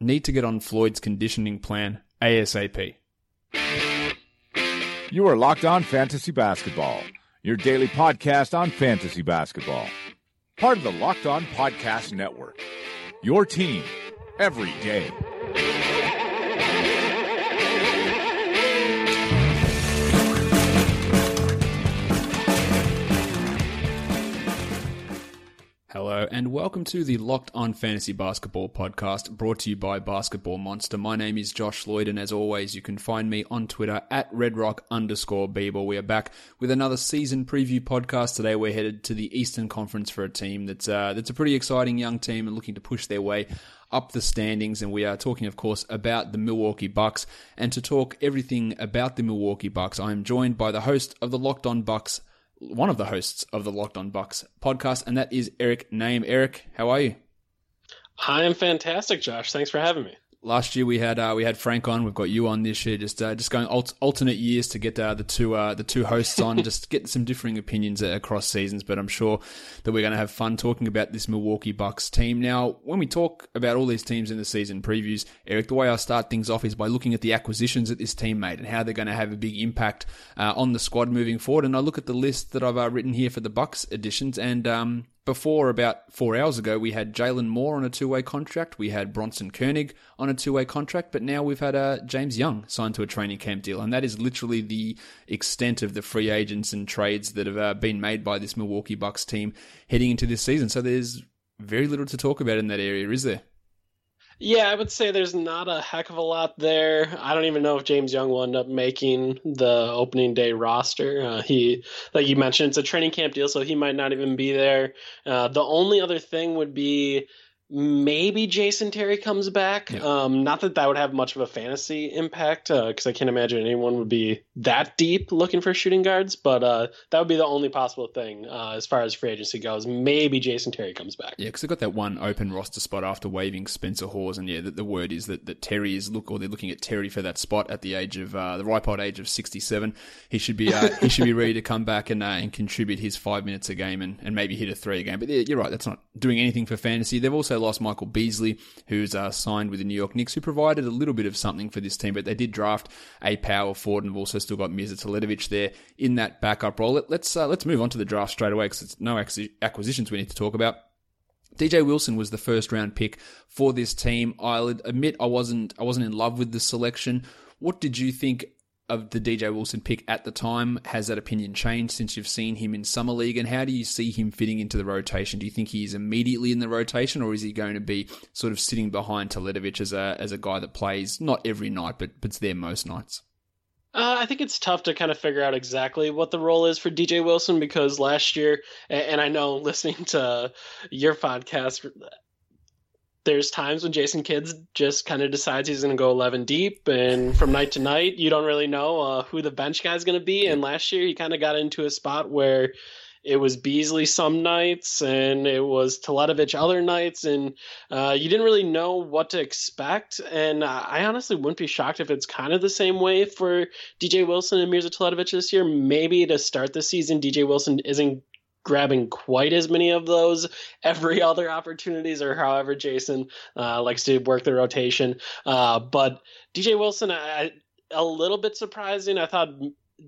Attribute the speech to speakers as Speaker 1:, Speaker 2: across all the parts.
Speaker 1: Need to get on Floyd's conditioning plan ASAP.
Speaker 2: You are Locked On Fantasy Basketball, your daily podcast on fantasy basketball. Part of the Locked On Podcast Network. Your team every day.
Speaker 1: Hello, and welcome to the Locked On Fantasy Basketball podcast brought to you by Basketball Monster. My name is Josh Lloyd, and as always, you can find me on Twitter at redrock underscore. We are back with another season preview podcast. Today, we're headed to the Eastern Conference for a team that's, uh, that's a pretty exciting young team and looking to push their way up the standings. And we are talking, of course, about the Milwaukee Bucks. And to talk everything about the Milwaukee Bucks, I am joined by the host of the Locked On Bucks one of the hosts of the Locked On Bucks podcast, and that is Eric Nehm. Eric, how are you?
Speaker 3: I am fantastic, Josh. Thanks for having me.
Speaker 1: Last year we had uh, we had Frank on. We've got you on this year. Just uh, just going alt- alternate years to get uh, the two uh, the two hosts on. just get some differing opinions across seasons. But I'm sure that we're going to have fun talking about this Milwaukee Bucks team. Now, when we talk about all these teams in the season previews, Eric, the way I start things off is by looking at the acquisitions that this team made and how they're going to have a big impact uh, on the squad moving forward. And I look at the list that I've uh, written here for the Bucks additions, and um, before, about four hours ago, we had Jalen Moore on a two way contract. We had Bronson Koenig on a two way contract. But now we've had uh, James Young signed to a training camp deal. And that is literally the extent of the free agents and trades that have uh, been made by this Milwaukee Bucks team heading into this season. So there's very little to talk about in that area, is there?
Speaker 3: Yeah, I would say there's not a heck of a lot there. I don't even know if James Young will end up making the opening day roster. Uh, he, like you mentioned, it's a training camp deal, so he might not even be there. Uh, the only other thing would be maybe Jason Terry comes back. Yeah. Um, not that that would have much of a fantasy impact, because uh, I can't imagine anyone would be that deep looking for shooting guards. But uh, that would be the only possible thing uh, as far as free agency goes. Maybe Jason Terry comes back.
Speaker 1: Yeah, because they've got that one open roster spot after waiving Spencer Hawes, and yeah, the, the word is that, that Terry is look, or they're looking at Terry for that spot at the age of uh, the ripe old age of sixty-seven. He should be uh, he should be ready to come back and uh, and contribute his five minutes a game and, and maybe hit a three a game. But you're right, that's not doing anything for fantasy. They've also lost Michael Beasley, who's uh, signed with the New York Knicks, who provided a little bit of something for this team, but they did draft a power forward and have also still got Mirza Teletovic there in that backup role. Let's, uh, let's move on to the draft straight away because it's no acquisitions we need to talk about. DJ Wilson was the first round pick for this team. I'll admit I wasn't I wasn't in love with the selection. What did you think of the DJ Wilson pick at the time. Has that opinion changed since you've seen him in Summer League? And how do you see him fitting into the rotation? Do you think he's immediately in the rotation or is he going to be sort of sitting behind Teletovic as a, as a guy that plays not every night, but, but's there most nights?
Speaker 3: Uh, I think it's tough to kind of figure out exactly what the role is for DJ Wilson because last year, and I know listening to your podcast, there's times when Jason Kidd just kind of decides he's going to go 11 deep, and from night to night, you don't really know uh, who the bench guy is going to be. And last year, he kind of got into a spot where it was Beasley some nights, and it was Teletovic other nights, and uh, you didn't really know what to expect. And I honestly wouldn't be shocked if it's kind of the same way for DJ Wilson and Mirza Teletovic this year. Maybe to start the season, DJ Wilson isn't grabbing quite as many of those every other opportunities or however Jason uh, likes to work the rotation. Uh, but DJ Wilson, I, a little bit surprising. I thought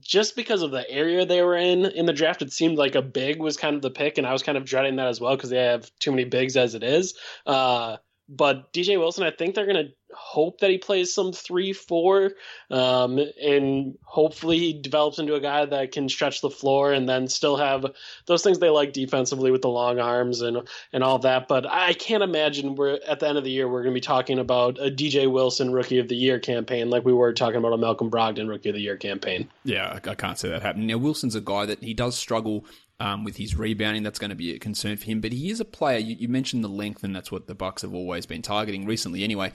Speaker 3: just because of the area they were in in the draft, it seemed like a big was kind of the pick, and I was kind of dreading that as well because they have too many bigs as it is. Uh, but DJ Wilson, I think they're going to hope that he plays some three four, um, and hopefully he develops into a guy that can stretch the floor and then still have those things they like defensively with the long arms and and all that. But I can't imagine we're at the end of the year we're going to be talking about a DJ Wilson Rookie of the Year campaign like we were talking about a Malcolm Brogdon Rookie of the Year campaign.
Speaker 1: Yeah, I can't see that happening. Now Wilson's a guy that he does struggle um, with his rebounding. That's going to be a concern for him. But he is a player. You, you mentioned the length, and that's what the Bucks have always been targeting recently, anyway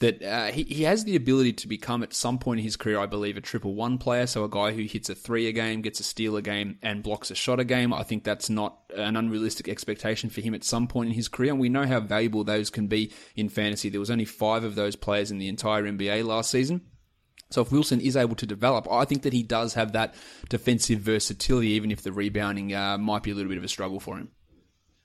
Speaker 1: that uh, he, he has the ability to become at some point in his career, I believe, a triple one player. So a guy who hits a three a game, gets a steal a game, and blocks a shot a game. I think that's not an unrealistic expectation for him at some point in his career. And we know how valuable those can be in fantasy. There was only five of those players in the entire NBA last season. So if Wilson is able to develop, I think that he does have that defensive versatility, even if the rebounding uh, might be a little bit of a struggle for him.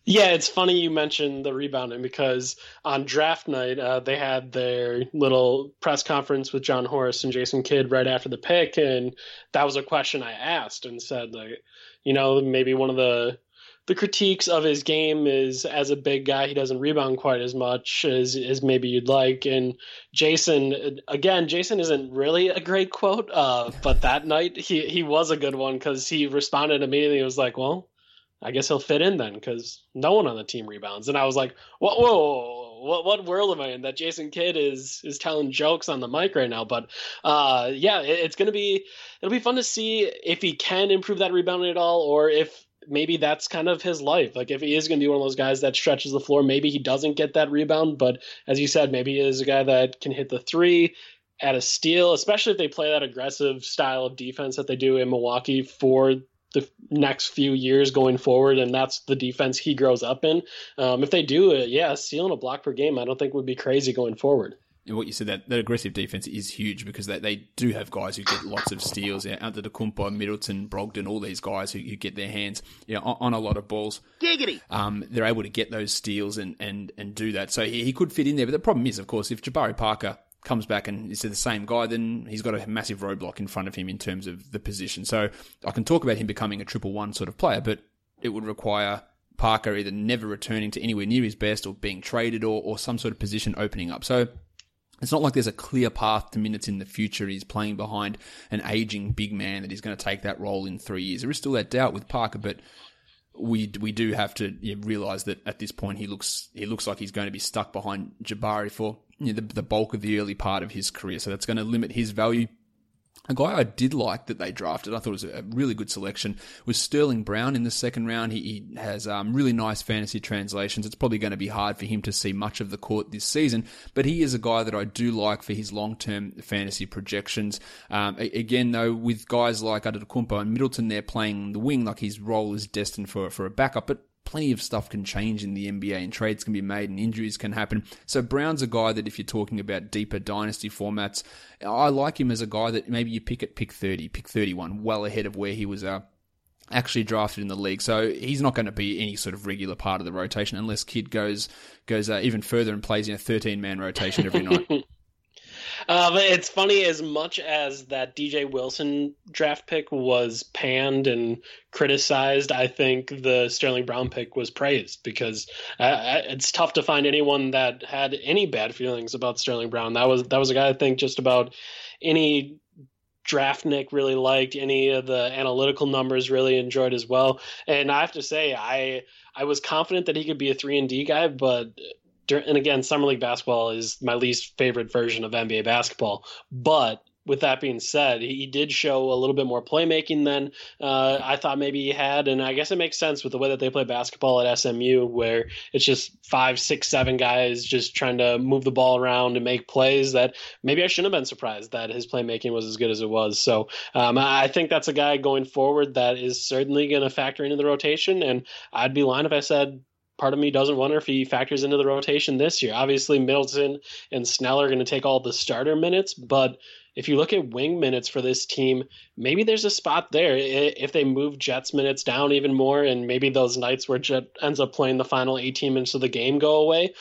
Speaker 3: Yeah, it's funny you mentioned the rebounding because on draft night uh, they had their little press conference with Jon Horst and Jason Kidd right after the pick, and that was a question I asked and said like, you know, maybe one of the the critiques of his game is as a big guy he doesn't rebound quite as much as as maybe you'd like and jason again jason isn't really a great quote uh, but that night he he was a good one because he responded immediately he was like well I guess he'll fit in then because no one on the team rebounds. And I was like, whoa, whoa, what what world am I in that Jason Kidd is is telling jokes on the mic right now? But uh, yeah, it, it's gonna be it'll be fun to see if he can improve that rebounding at all, or if maybe that's kind of his life. Like if he is gonna be one of those guys that stretches the floor, maybe he doesn't get that rebound. But as you said, maybe he is a guy that can hit the three at a steal, especially if they play that aggressive style of defense that they do in Milwaukee for the next few years going forward, and that's the defense he grows up in. Um, if they do it, yeah, stealing a block per game, I don't think would be crazy going forward.
Speaker 1: And what you said that that aggressive defense is huge because they, they do have guys who get lots of steals. Yeah, Antetokounmpo, Middleton, Brogdon, all these guys who, who get their hands you know, on, on, a lot of balls.
Speaker 4: Giggity.
Speaker 1: Um, they're able to get those steals and, and, and do that. So he, he could fit in there. But the problem is, of course, if Jabari Parker comes back and is the same guy, then he's got a massive roadblock in front of him in terms of the position. So I can talk about him becoming a triple one sort of player, but it would require Parker either never returning to anywhere near his best or being traded or, or some sort of position opening up. So it's not like there's a clear path to minutes in the future. He's playing behind an aging big man that he's going to take that role in three years. There is still that doubt with Parker, but we we do have to realize that at this point he looks he looks like he's going to be stuck behind Jabari for you know, the, the bulk of the early part of his career. So that's going to limit his value. A guy I did like that they drafted, I thought was a really good selection, was Sterling Brown in the second round. He, he has um, really nice fantasy translations. It's probably going to be hard for him to see much of the court this season, but he is a guy that I do like for his long term fantasy projections. Um, again, though, with guys like Antetokounmpo and Middleton, they're playing the wing, like his role is destined for, for a backup, but plenty of stuff can change in the NBA and trades can be made and injuries can happen. So Brown's a guy that if you're talking about deeper dynasty formats, I like him as a guy that maybe you pick at pick 30, pick 31, well ahead of where he was uh, actually drafted in the league. So he's not going to be any sort of regular part of the rotation unless Kidd goes goes uh, even further and plays in a 13 man rotation every night.
Speaker 3: Uh, but it's funny as much as that DJ Wilson draft pick was panned and criticized. I think the Sterling Brown pick was praised because uh, it's tough to find anyone that had any bad feelings about Sterling Brown. That was that was a guy I think just about any draft Nick really liked. Any of the analytical numbers really enjoyed as well. And I have to say, I I was confident that he could be a three and D guy, but and again, summer league basketball is my least favorite version of NBA basketball. But with that being said, he did show a little bit more playmaking than uh, I thought maybe he had, and I guess it makes sense with the way that they play basketball at SMU, where it's just five, six, seven guys just trying to move the ball around and make plays. That maybe I shouldn't have been surprised that his playmaking was as good as it was. So um, I think that's a guy going forward that is certainly going to factor into the rotation, and I'd be lying if I said part of me doesn't wonder if he factors into the rotation this year. Obviously, Middleton and Snell are going to take all the starter minutes, but if you look at wing minutes for this team, maybe there's a spot there if they move Jets minutes down even more, and maybe those nights where Jet ends up playing the final 18 minutes of the game go away.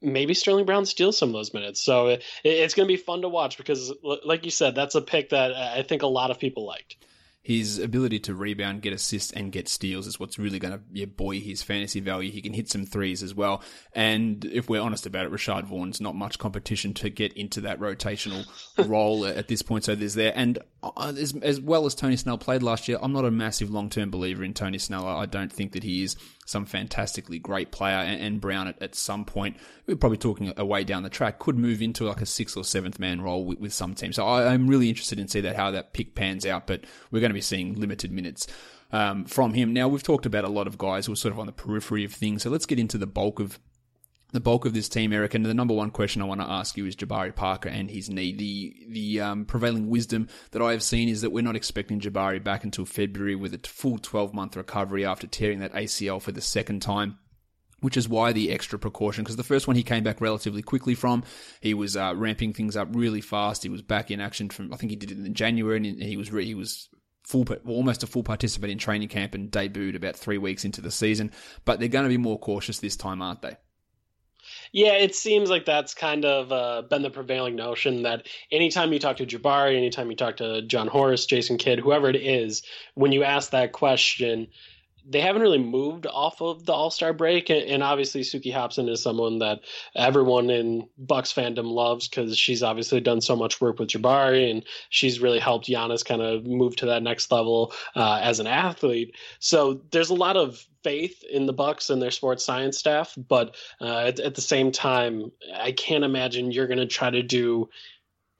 Speaker 3: Maybe Sterling Brown steals some of those minutes. So it's going to be fun to watch because, like you said, that's a pick that uh, I think a lot of people liked
Speaker 1: his ability to rebound, get assists, and get steals is what's really going to yeah, buoy his fantasy value. He can hit some threes as well. And if we're honest about it, Rashad Vaughn's not much competition to get into that rotational role at this point. So there's there. And uh, as, as well as Tony Snell played last year, I'm not a massive long term believer in Tony Snell. I don't think that he is some fantastically great player. And, and Brown at, at some point, we're probably talking a way down the track, could move into like a sixth or seventh man role with, with some teams. So I, am really interested in see that how that pick pans out. But we're going to be seeing limited minutes um, from him. Now we've talked about a lot of guys who are sort of on the periphery of things, so let's get into the bulk of the bulk of this team, Eric. And the number one question I want to ask you is Jabari Parker and his knee. The the um, prevailing wisdom that I have seen is that we're not expecting Jabari back until February with a full 12 month recovery after tearing that ACL for the second time which is why the extra precaution. Because the first one he came back relatively quickly from, he was uh, ramping things up really fast. He was back in action from I think he did it in January, and he was re- he was full almost a full participant in training camp and debuted about three weeks into the season. But they're going to be more cautious this time, aren't they?
Speaker 3: Yeah, it seems like that's kind of uh, been the prevailing notion that anytime you talk to Jabari, anytime you talk to Jon Horst, Jason Kidd, whoever it is, when you ask that question, they haven't really moved off of the All Star break, and obviously Suki Hobson is someone that everyone in Bucks fandom loves because she's obviously done so much work with Jabari, and she's really helped Giannis kind of move to that next level uh, as an athlete. So there's a lot of faith in the Bucks and their sports science staff, but uh, at, at the same time, I can't imagine you're going to try to do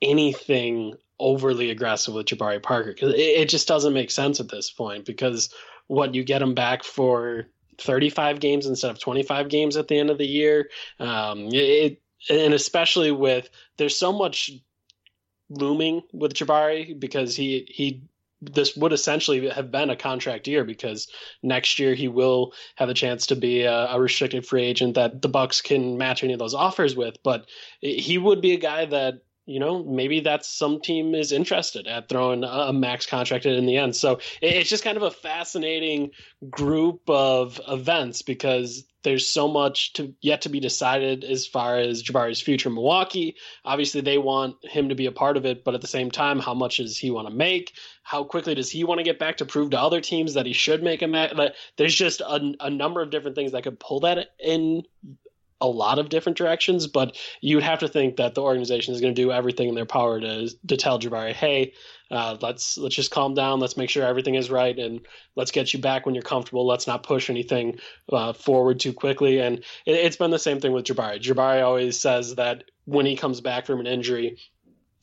Speaker 3: anything overly aggressive with Jabari Parker because it, it just doesn't make sense at this point because what you get them back for 35 games instead of 25 games at the end of the year. Um, it, and especially with there's so much looming with Jabari because he he this would essentially have been a contract year because next year he will have a chance to be a, a, restricted free agent that the Bucks can match any of those offers with. But he would be a guy that you know, maybe that's some team is interested at throwing a max contract in the end. So it's just kind of a fascinating group of events because there's so much to yet to be decided as far as Jabari's future in Milwaukee. Obviously, they want him to be a part of it, but at the same time, how much does he want to make? How quickly does he want to get back to prove to other teams that he should make a match? There's just a, a number of different things that could pull that in a lot of different directions, but you would have to think that the organization is going to do everything in their power to to tell Jabari, hey, uh, let's let's just calm down, let's make sure everything is right, and let's get you back when you're comfortable. Let's not push anything uh, forward too quickly. And it, has been the same thing with Jabari. Jabari always says that when he comes back from an injury,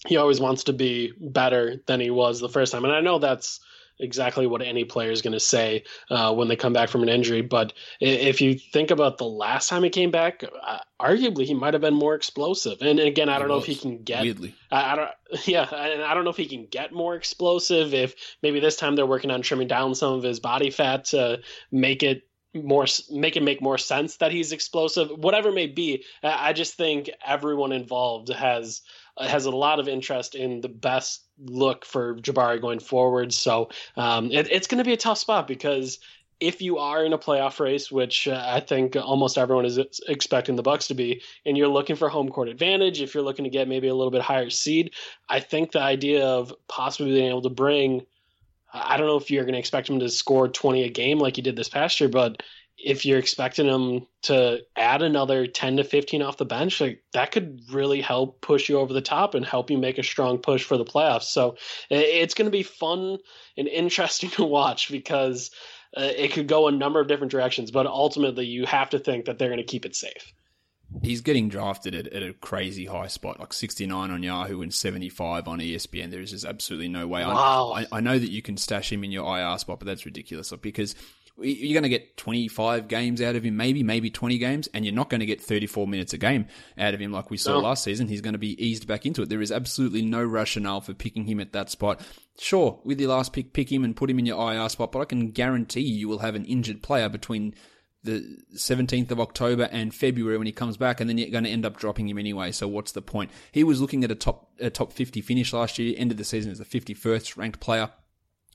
Speaker 3: he always wants to be better than he was the first time. And I know that's exactly what any player is going to say uh, when they come back from an injury. But if you think about the last time he came back, uh, arguably he might have been more explosive. And again, I don't know if he can get. Weirdly. I, I, don't. Yeah, and I don't know if he can get more explosive. If maybe this time they're working on trimming down some of his body fat to make it more make it make more sense that he's explosive whatever may be i just think everyone involved has has a lot of interest in the best look for Jabari going forward. So um, it, it's going to be a tough spot because if you are in a playoff race, which uh, I think almost everyone is expecting the Bucks to be, and you're looking for home court advantage, if you're looking to get maybe a little bit higher seed, I think the idea of possibly being able to bring I don't know if you're going to expect him to score 20 a game like he did this past year, but if you're expecting him to add another 10 to 15 off the bench, like that could really help push you over the top and help you make a strong push for the playoffs. So it's going to be fun and interesting to watch because uh, it could go a number of different directions, but ultimately you have to think that they're going to keep it safe.
Speaker 1: He's getting drafted at, at, a crazy high spot, like 69 on Yahoo and 75 on ESPN. There is just absolutely no way.
Speaker 3: Wow.
Speaker 1: I, I know that you can stash him in your IR spot, but that's ridiculous because you're going to get 25 games out of him, maybe, maybe 20 games, and you're not going to get 34 minutes a game out of him like we saw no. last season. He's going to be eased back into it. There is absolutely no rationale for picking him at that spot. Sure, with your last pick, pick him and put him in your IR spot, but I can guarantee you, you will have an injured player between the 17th of October and February when he comes back, and then you're going to end up dropping him anyway. So what's the point? He was looking at a top a top 50 finish last year, ended the season as the 51st ranked player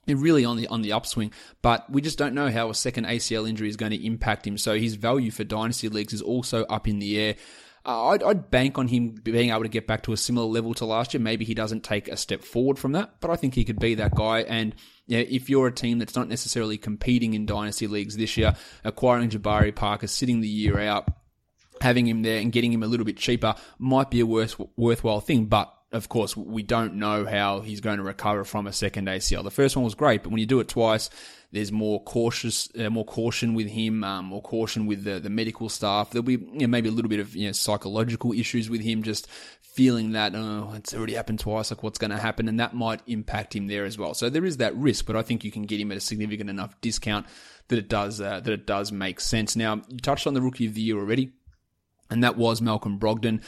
Speaker 1: really on the on the upswing, but we just don't know how a second ACL injury is going to impact him. So his value for dynasty leagues is also up in the air. Uh, I'd, I'd, bank on him being able to get back to a similar level to last year. Maybe he doesn't take a step forward from that, but I think he could be that guy. And know, if you're a team that's not necessarily competing in dynasty leagues this year, acquiring Jabari Parker, sitting the year out, having him there and getting him a little bit cheaper might be a worth, worthwhile thing. But of course, we don't know how he's going to recover from a second ACL. The first one was great, but when you do it twice, there's more cautious, uh, more caution with him, um, more caution with the, the medical staff. There'll be you know, maybe a little bit of you know, psychological issues with him, just feeling that oh, it's already happened twice. Like what's going to happen, and that might impact him there as well. So there is that risk, but I think you can get him at a significant enough discount that it does uh, that it does make sense. Now you touched on the rookie of the year already, and that was Malcolm Brogdon.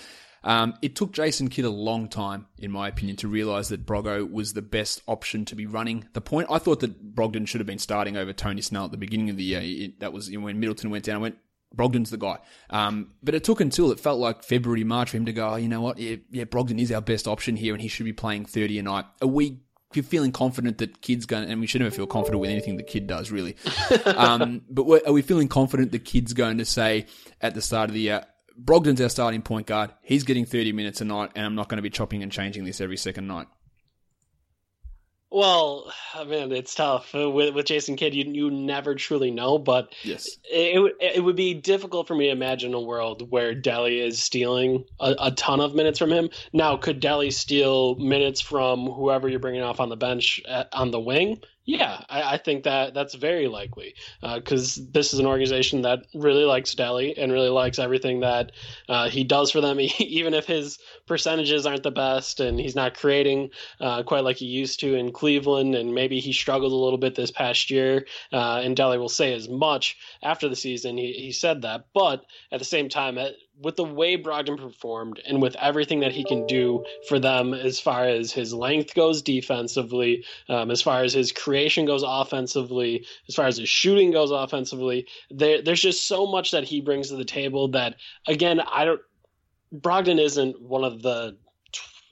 Speaker 1: Um, it took Jason Kidd a long time, in my opinion, to realise that Broggo was the best option to be running the point. I thought that Brogdon should have been starting over Tony Snell at the beginning of the year. It, that was you know, when Middleton went down. I went, Brogdon's the guy. Um, but it took until it felt like February, March for him to go, oh, you know what? Yeah, yeah, Brogdon is our best option here and he should be playing 30 a night. Are we feeling confident that Kidd's going, and we should never feel confident with anything the kid does, really. um, but are we feeling confident the kid's going to say at the start of the year, Brogdon's our starting point guard. He's getting 30 minutes a night, and I'm not going to be chopping and changing this every second night.
Speaker 3: Well, I mean, it's tough uh, with with Jason Kidd. You you never truly know, but
Speaker 1: yes,
Speaker 3: it it would be difficult for me to imagine a world where Delly is stealing a, a ton of minutes from him. Now, could Delly steal minutes from whoever you're bringing off on the bench at, on the wing? Yeah, I, I, think that that's very likely because uh, this is an organization that really likes Delly and really likes everything that uh, he does for them, even if his percentages aren't the best and he's not creating uh, quite like he used to in Cleveland, and maybe he struggled a little bit this past year. Uh, and Delly will say as much after the season. He, he said that, but at the same time, with the way Brogdon performed and with everything that he can do for them as far as his length goes defensively, um, as far as his creation goes offensively, as far as his shooting goes offensively, there, there's just so much that he brings to the table that, again, I don't. Brogdon isn't one of the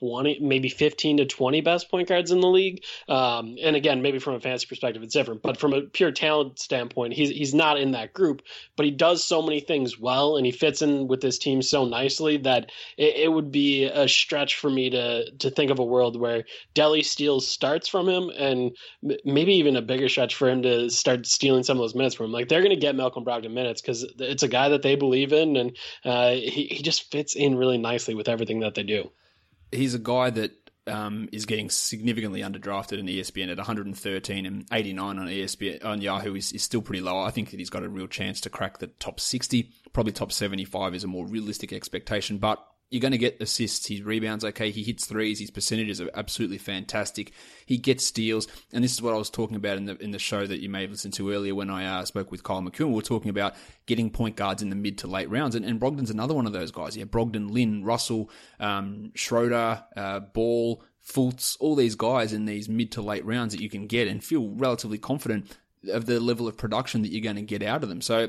Speaker 3: 20, maybe 15 to 20 best point guards in the league. Um, and again, maybe from a fantasy perspective, it's different. But from a pure talent standpoint, he's he's not in that group. But he does so many things well, and he fits in with this team so nicely that it, it would be a stretch for me to to think of a world where Delly steals starts from him, and maybe even a bigger stretch for him to start stealing some of those minutes from him. Like they're going to get Malcolm Brogdon minutes because it's a guy that they believe in, and uh, he he just fits in really nicely with everything that they do
Speaker 1: he's a guy that um, is getting significantly underdrafted in ESPN at 113 and 89 on ESPN on Yahoo is, is still pretty low. I think that he's got a real chance to crack the top 60. Probably top 75 is a more realistic expectation, but you're going to get assists. His rebounds okay. He hits threes. His percentages are absolutely fantastic. He gets steals, and this is what I was talking about in the in the show that you may have listened to earlier when I uh, spoke with Kyle McCune. We were talking about getting point guards in the mid to late rounds, and, and Brogdon's another one of those guys. Yeah, Brogdon, Lin, Russell, um, Schroeder, uh, Ball, Fultz, all these guys in these mid to late rounds that you can get and feel relatively confident of the level of production that you're going to get out of them. So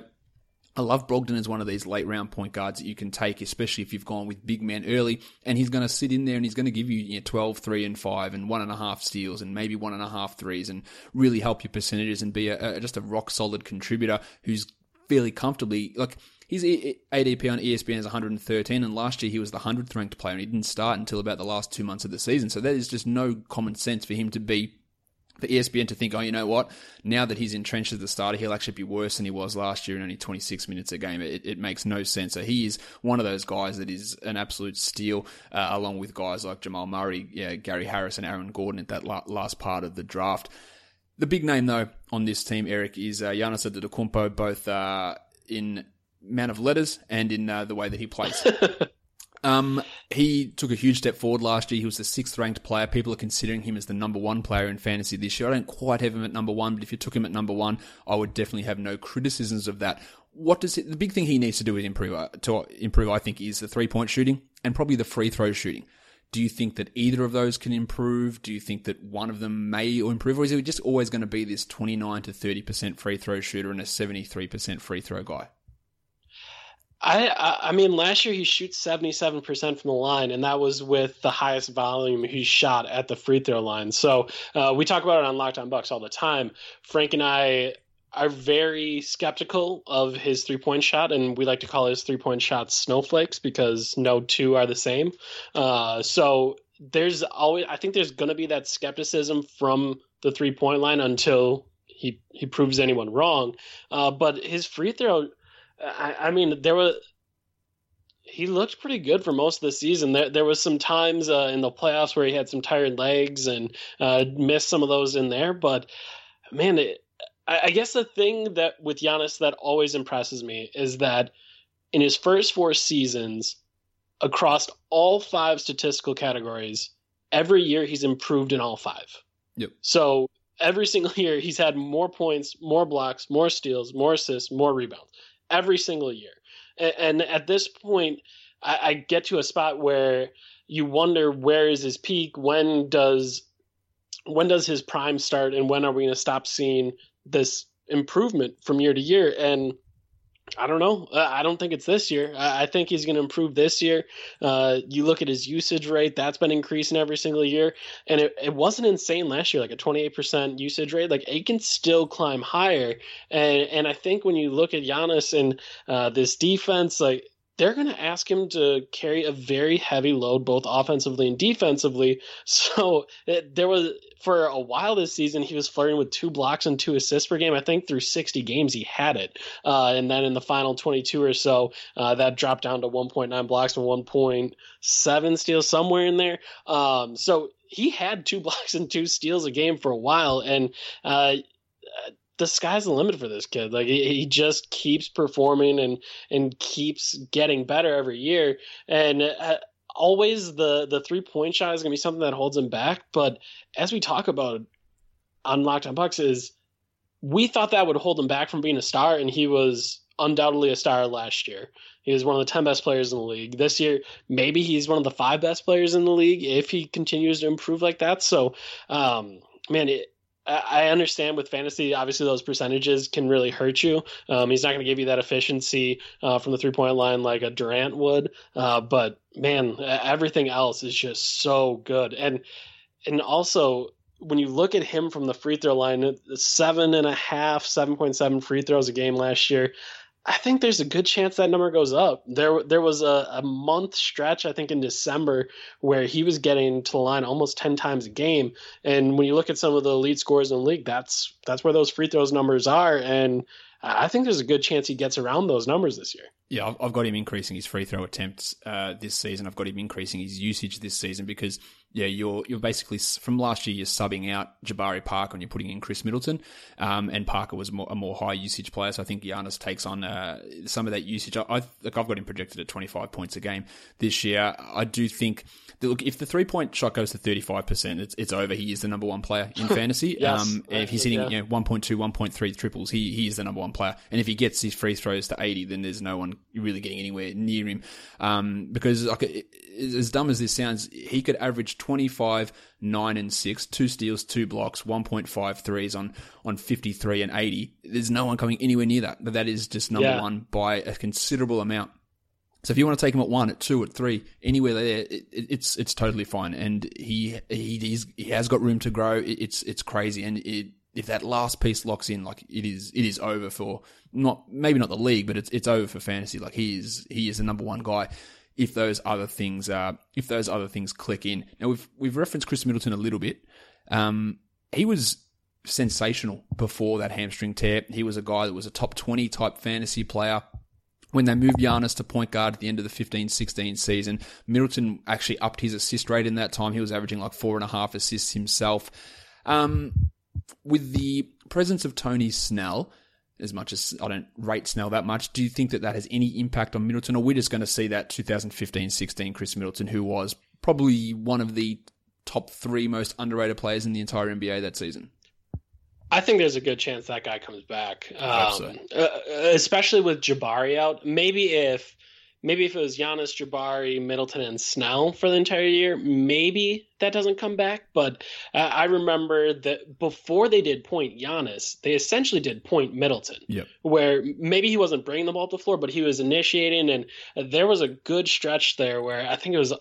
Speaker 1: I love Brogdon as one of these late round point guards that you can take, especially if you've gone with big men early. And he's going to sit in there and he's going to give you, you know, 12, 3, and 5, and one and a half steals, and maybe one and a half threes, and really help your percentages and be a, a, just a rock solid contributor who's fairly comfortably like. His ADP on ESPN is 113, and last year he was the 100th ranked player, and he didn't start until about the last two months of the season. So that is just no common sense for him to be for ESPN to think, oh, you know what? Now that he's entrenched as the starter, he'll actually be worse than he was last year in only 26 minutes a game. It, it makes no sense. So he is one of those guys that is an absolute steal, uh, along with guys like Jamal Murray, yeah, Gary Harris, and Aaron Gordon at that la- last part of the draft. The big name, though, on this team, Eric, is uh, Giannis Antetokounmpo, both uh, in man of letters and in uh, the way that he plays. Um, he took a huge step forward last year. He was the sixth ranked player. People are considering him as the number one player in fantasy this year. I don't quite have him at number one, but if you took him at number one, I would definitely have no criticisms of that. What does it, the big thing he needs to do is improve uh, to improve? I think is the three point shooting and probably the free throw shooting. Do you think that either of those can improve? Do you think that one of them may improve, or is he just always going to be this twenty nine to thirty percent free throw shooter and a seventy three percent free throw guy?
Speaker 3: I, I mean, last year he shoots seventy seven percent from the line, and that was with the highest volume he shot at the free throw line. So uh, we talk about it on Locked On Bucks all the time. Frank and I are very skeptical of his three point shot, and we like to call his three point shots snowflakes because no two are the same. Uh, so there's always, I think there's going to be that skepticism from the three point line until he he proves anyone wrong. Uh, but his free throw I, I mean, there were he looked pretty good for most of the season. There, there was some times uh, in the playoffs where he had some tired legs and uh, missed some of those in there. But man, it, I, I guess the thing that with Giannis that always impresses me is that in his first four seasons, across all five statistical categories, every year he's improved in all five.
Speaker 1: Yep.
Speaker 3: So every single year he's had more points, more blocks, more steals, more assists, more rebounds. Every single year. And, at this point, I, I get to a spot where you wonder where is his peak? When does when does his prime start? And when are we going to stop seeing this improvement from year to year? And I don't know. I don't think it's this year. I think he's going to improve this year. Uh, you look at his usage rate, that's been increasing every single year. And it, it wasn't insane last year, like a 28% usage rate. Like it can still climb higher. And, and I think when you look at Giannis and uh, this defense, like they're going to ask him to carry a very heavy load, both offensively and defensively. So it, there was, for a while this season, he was flirting with two blocks and two assists per game. I think through 60 games, he had it. Uh, and then in the final 22 or so, uh, that dropped down to 1.9 blocks and 1.7 steals, somewhere in there. Um, so he had two blocks and two steals a game for a while. And, uh, the sky's the limit for this kid. Like he, he, just keeps performing and and keeps getting better every year. And uh, always the the three point shot is gonna be something that holds him back. But as we talk about on Locked On Bucks, is we thought that would hold him back from being a star, and he was undoubtedly a star last year. He was one of the 10 best players in the league. This year, maybe he's one of the five best players in the league if he continues to improve like that. So, um, man, it, I understand with fantasy, obviously those percentages can really hurt you. Um, he's not going to give you that efficiency uh, from the three point line like a Durant would, uh, but man, everything else is just so good. And and also when you look at him from the free throw line, seven and a half, seven point seven free throws a game last year. I think there's a good chance that number goes up. There, there was a, a month stretch, I think, in December where he was getting to the line almost ten times a game. And when you look at some of the elite scores in the league, that's that's where those free throws numbers are. And I think there's a good chance he gets around those numbers this year.
Speaker 1: Yeah, I've got him increasing his free throw attempts uh, this season. I've got him increasing his usage this season because yeah, you're you're basically from last year you're subbing out Jabari Parker and you're putting in Khris Middleton, um, and Parker was more, a more high usage player, so I think Giannis takes on uh, some of that usage. I, I look, I've got him projected at 25 points a game this year. I do think that, look if the three point shot goes to 35 percent, it's it's over. He is the number one player in fantasy.
Speaker 3: yes,
Speaker 1: um, if he's hitting yeah. you know 1.2, 1.3 triples, he he is the number one player. And if he gets his free throws to 80, then there's no one really getting anywhere near him. Um, because like as dumb as this sounds, he could average 25 9 and 6, two steals, two blocks, 1.5 threes on, on 53 and 80. There's no one coming anywhere near that, but that is just number yeah. one by a considerable amount. So if you want to take him at one, at two, at three, anywhere there, it, it, it's it's totally fine. And he he he has got room to grow. It, it's it's crazy, and if that last piece locks in, like it is it is over for not maybe not the league, but it's it's over for fantasy. Like he is he is the number one guy if those other things uh, if those other things click in. Now we've we've referenced Khris Middleton a little bit. Um, he was sensational before that hamstring tear. He was a guy that was a top 20 type fantasy player. When they moved Giannis to point guard at the end of the 15-16 season, Middleton actually upped his assist rate in that time. He was averaging like four and a half assists himself. Um, with the presence of Tony Snell, as much as I don't rate Snell that much. Do you think that that has any impact on Middleton, or we're just going to see that 2015-16 Khris Middleton, who was probably one of the top three most underrated players in the entire NBA that season?
Speaker 3: I think there's a good chance that guy comes back, um, so. uh, especially with Jabari out. Maybe if maybe if it was Giannis, Jabari, Middleton, and Snell for the entire year, maybe that doesn't come back. But uh, I remember that before they did point Giannis, they essentially did point Middleton,
Speaker 1: yep.
Speaker 3: where maybe he wasn't bringing the ball to the floor, but he was initiating, and there was a good stretch there where I think it was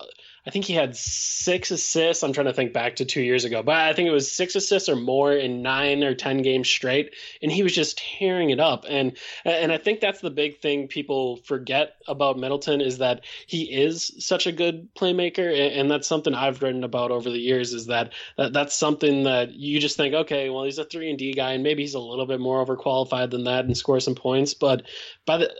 Speaker 3: I think he had six assists. I'm trying to think back to two years ago, but I think it was six assists or more in nine or ten games straight, and he was just tearing it up. And and I think that's the big thing people forget about Middleton is that he is such a good playmaker, and that's something I've written about over the years. Is that, that that's something that you just think, okay, well he's a three and D guy, and maybe he's a little bit more overqualified than that and score some points, but by the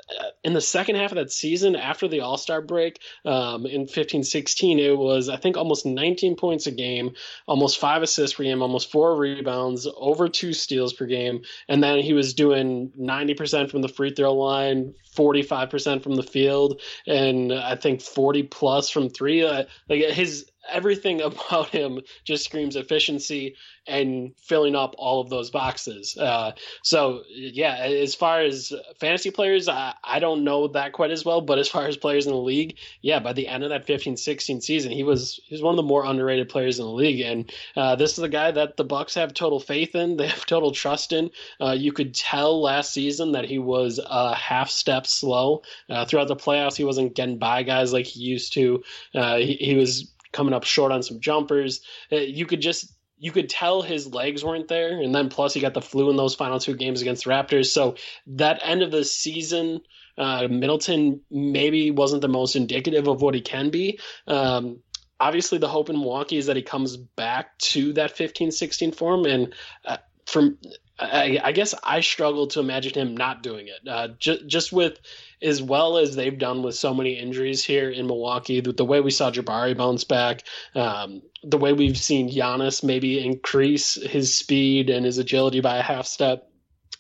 Speaker 3: in the second half of that season after the All Star break um, in 15 16, it was, I think, almost 19 points a game, almost five assists per game, almost four rebounds, over two steals per game. And then he was doing 90% from the free throw line, 45% from the field, and I think 40 plus from three. Uh, like his everything about him just screams efficiency and filling up all of those boxes. Uh, so yeah, as far as fantasy players, I, I don't know that quite as well, but as far as players in the league, yeah, by the end of that 15-16 season, he was he was one of the more underrated players in the league, and uh, this is a guy that the Bucks have total faith in, they have total trust in. Uh, you could tell last season that he was a half step slow uh, throughout the playoffs. He wasn't getting by guys like he used to. Uh, he, he was coming up short on some jumpers. Uh, you could just you could tell his legs weren't there, and then plus he got the flu in those final two games against the Raptors. So that end of the season, uh, Middleton maybe wasn't the most indicative of what he can be. Um, obviously, the hope in Milwaukee is that he comes back to that 15-16 form, and uh, from I, I, guess I struggle to imagine him not doing it. Uh, just with as well as they've done with so many injuries here in Milwaukee, the, the way we saw Jabari bounce back, um, the way we've seen Giannis maybe increase his speed and his agility by a half step,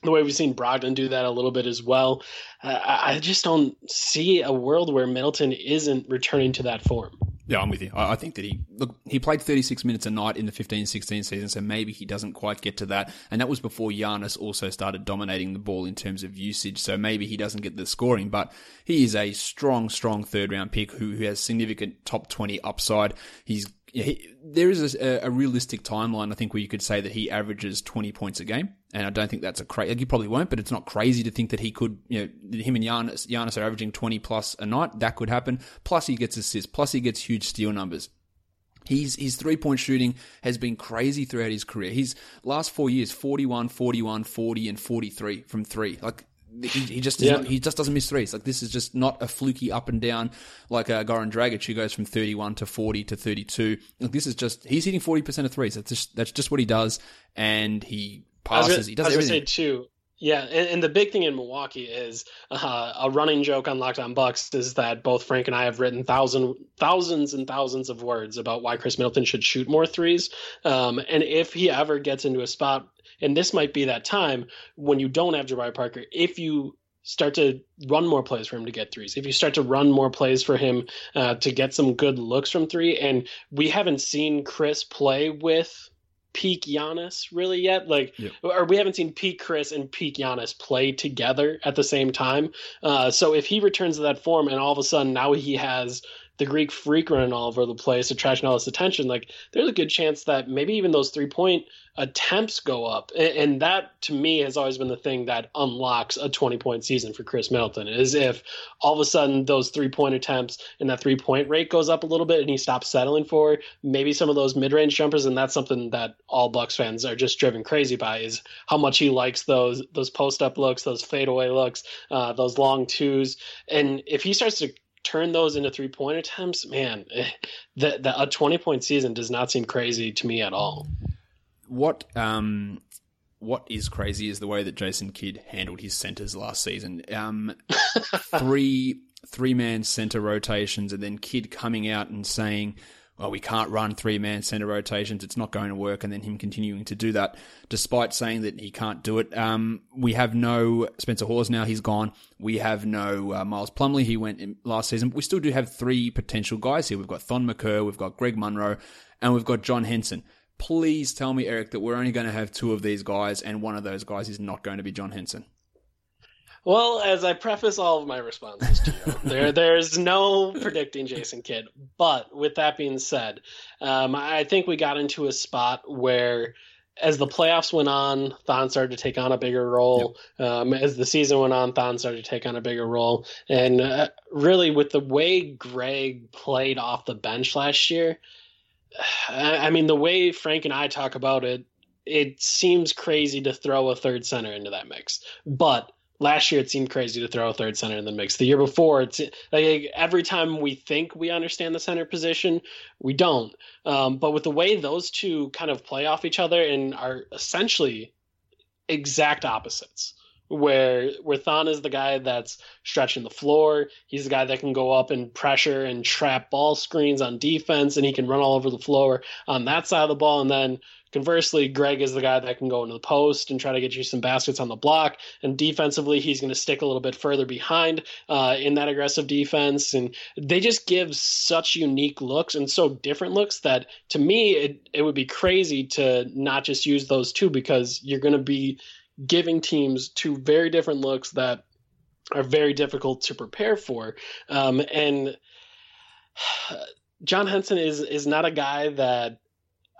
Speaker 3: the way we've seen Brogdon do that a little bit as well. Uh, I just don't see a world where Middleton isn't returning to that form.
Speaker 1: Yeah, I'm with you. I, think that he look he played 36 minutes a night in the 15-16 season, so maybe he doesn't quite get to that. And that was before Giannis also started dominating the ball in terms of usage, so maybe he doesn't get the scoring. But he is a strong, strong third round pick who, who has significant top 20 upside. He's he, there is a, a, realistic timeline, I think, where you could say that he averages 20 points a game. And I don't think that's a crazy, like, he probably won't, but it's not crazy to think that he could, you know, him and Giannis, Giannis are averaging 20 plus a night. That could happen. Plus he gets assists. Plus he gets huge steal numbers. He's, his three point shooting has been crazy throughout his career. His last four years, 41, 41, 40, and 43 from three. Like, he, he just yeah. not, he just doesn't miss threes. Like this is just not a fluky up and down like uh, Goran Dragic who goes from 31 to 40 to 32. Like this is just he's hitting 40% of threes. That's just that's just what he does and he passes. he does
Speaker 3: I
Speaker 1: was everything.
Speaker 3: Say too. Yeah, and, and, the big thing in Milwaukee is uh, a running joke on Locked On Bucks is that both Frank and I have written thousand, thousands and thousands of words about why Khris Middleton should shoot more threes. Um, and if he ever gets into a spot and this might be that time when you don't have Jabari Parker, if you start to run more plays for him to get threes, if you start to run more plays for him uh, to get some good looks from three, and we haven't seen Khris play with peak Giannis really yet. Like, yep. or we haven't seen peak Khris and peak Giannis play together at the same time. Uh, so if he returns to that form and all of a sudden now he has the Greek freak running all over the place, attracting all this attention, like there's a good chance that maybe even those three point attempts go up. And, that to me has always been the thing that unlocks a 20 point season for Khris Middleton is if all of a sudden those three point attempts and that three point rate goes up a little bit and he stops settling for maybe some of those mid range jumpers. And that's something that all Bucks fans are just driven crazy by is how much he likes those, those post up looks, those fadeaway looks, uh, those long twos. And if he starts to turn those into three point attempts, man, eh, the, the, a 20 point season does not seem crazy to me at all.
Speaker 1: What um, what is crazy is the way that Jason Kidd handled his centers last season. Um, three three man center rotations, and then Kidd coming out and saying well, we can't run three man center rotations. It's not going to work. And then him continuing to do that, despite saying that he can't do it. Um, we have no Spencer Hawes now. He's gone. We have no uh, Miles Plumlee; He went last season. But we still do have three potential guys here. We've got Thon Maker, we've got Greg Monroe, and we've got John Henson. Please tell me, Eric, that we're only going to have two of these guys, and one of those guys is not going to be John Henson.
Speaker 3: Well, as I preface all of my responses to you, there there's no predicting Jason Kidd. But with that being said, um, I think we got into a spot where as the playoffs went on, Thon started to take on a bigger role. Yep. Um, as the season went on, Thon started to take on a bigger role. And uh, really, with the way Greg played off the bench last year, I, mean, the way Frank and I talk about it, it seems crazy to throw a third center into that mix. But last year it seemed crazy to throw a third center in the mix. The year before, it's like every time we think we understand the center position, we don't. Um, but with the way those two kind of play off each other and are essentially exact opposites. Where where Thon is the guy that's stretching the floor. He's the guy that can go up and pressure and trap ball screens on defense, and he can run all over the floor on that side of the ball. And then Conversely, Greg is the guy that can go into the post and try to get you some baskets on the block. And defensively, he's going to stick a little bit further behind uh, in that aggressive defense. And they just give such unique looks and so different looks that to me, it, it would be crazy to not just use those two because you're going to be giving teams two very different looks that are very difficult to prepare for. Um, and John Henson is is not a guy that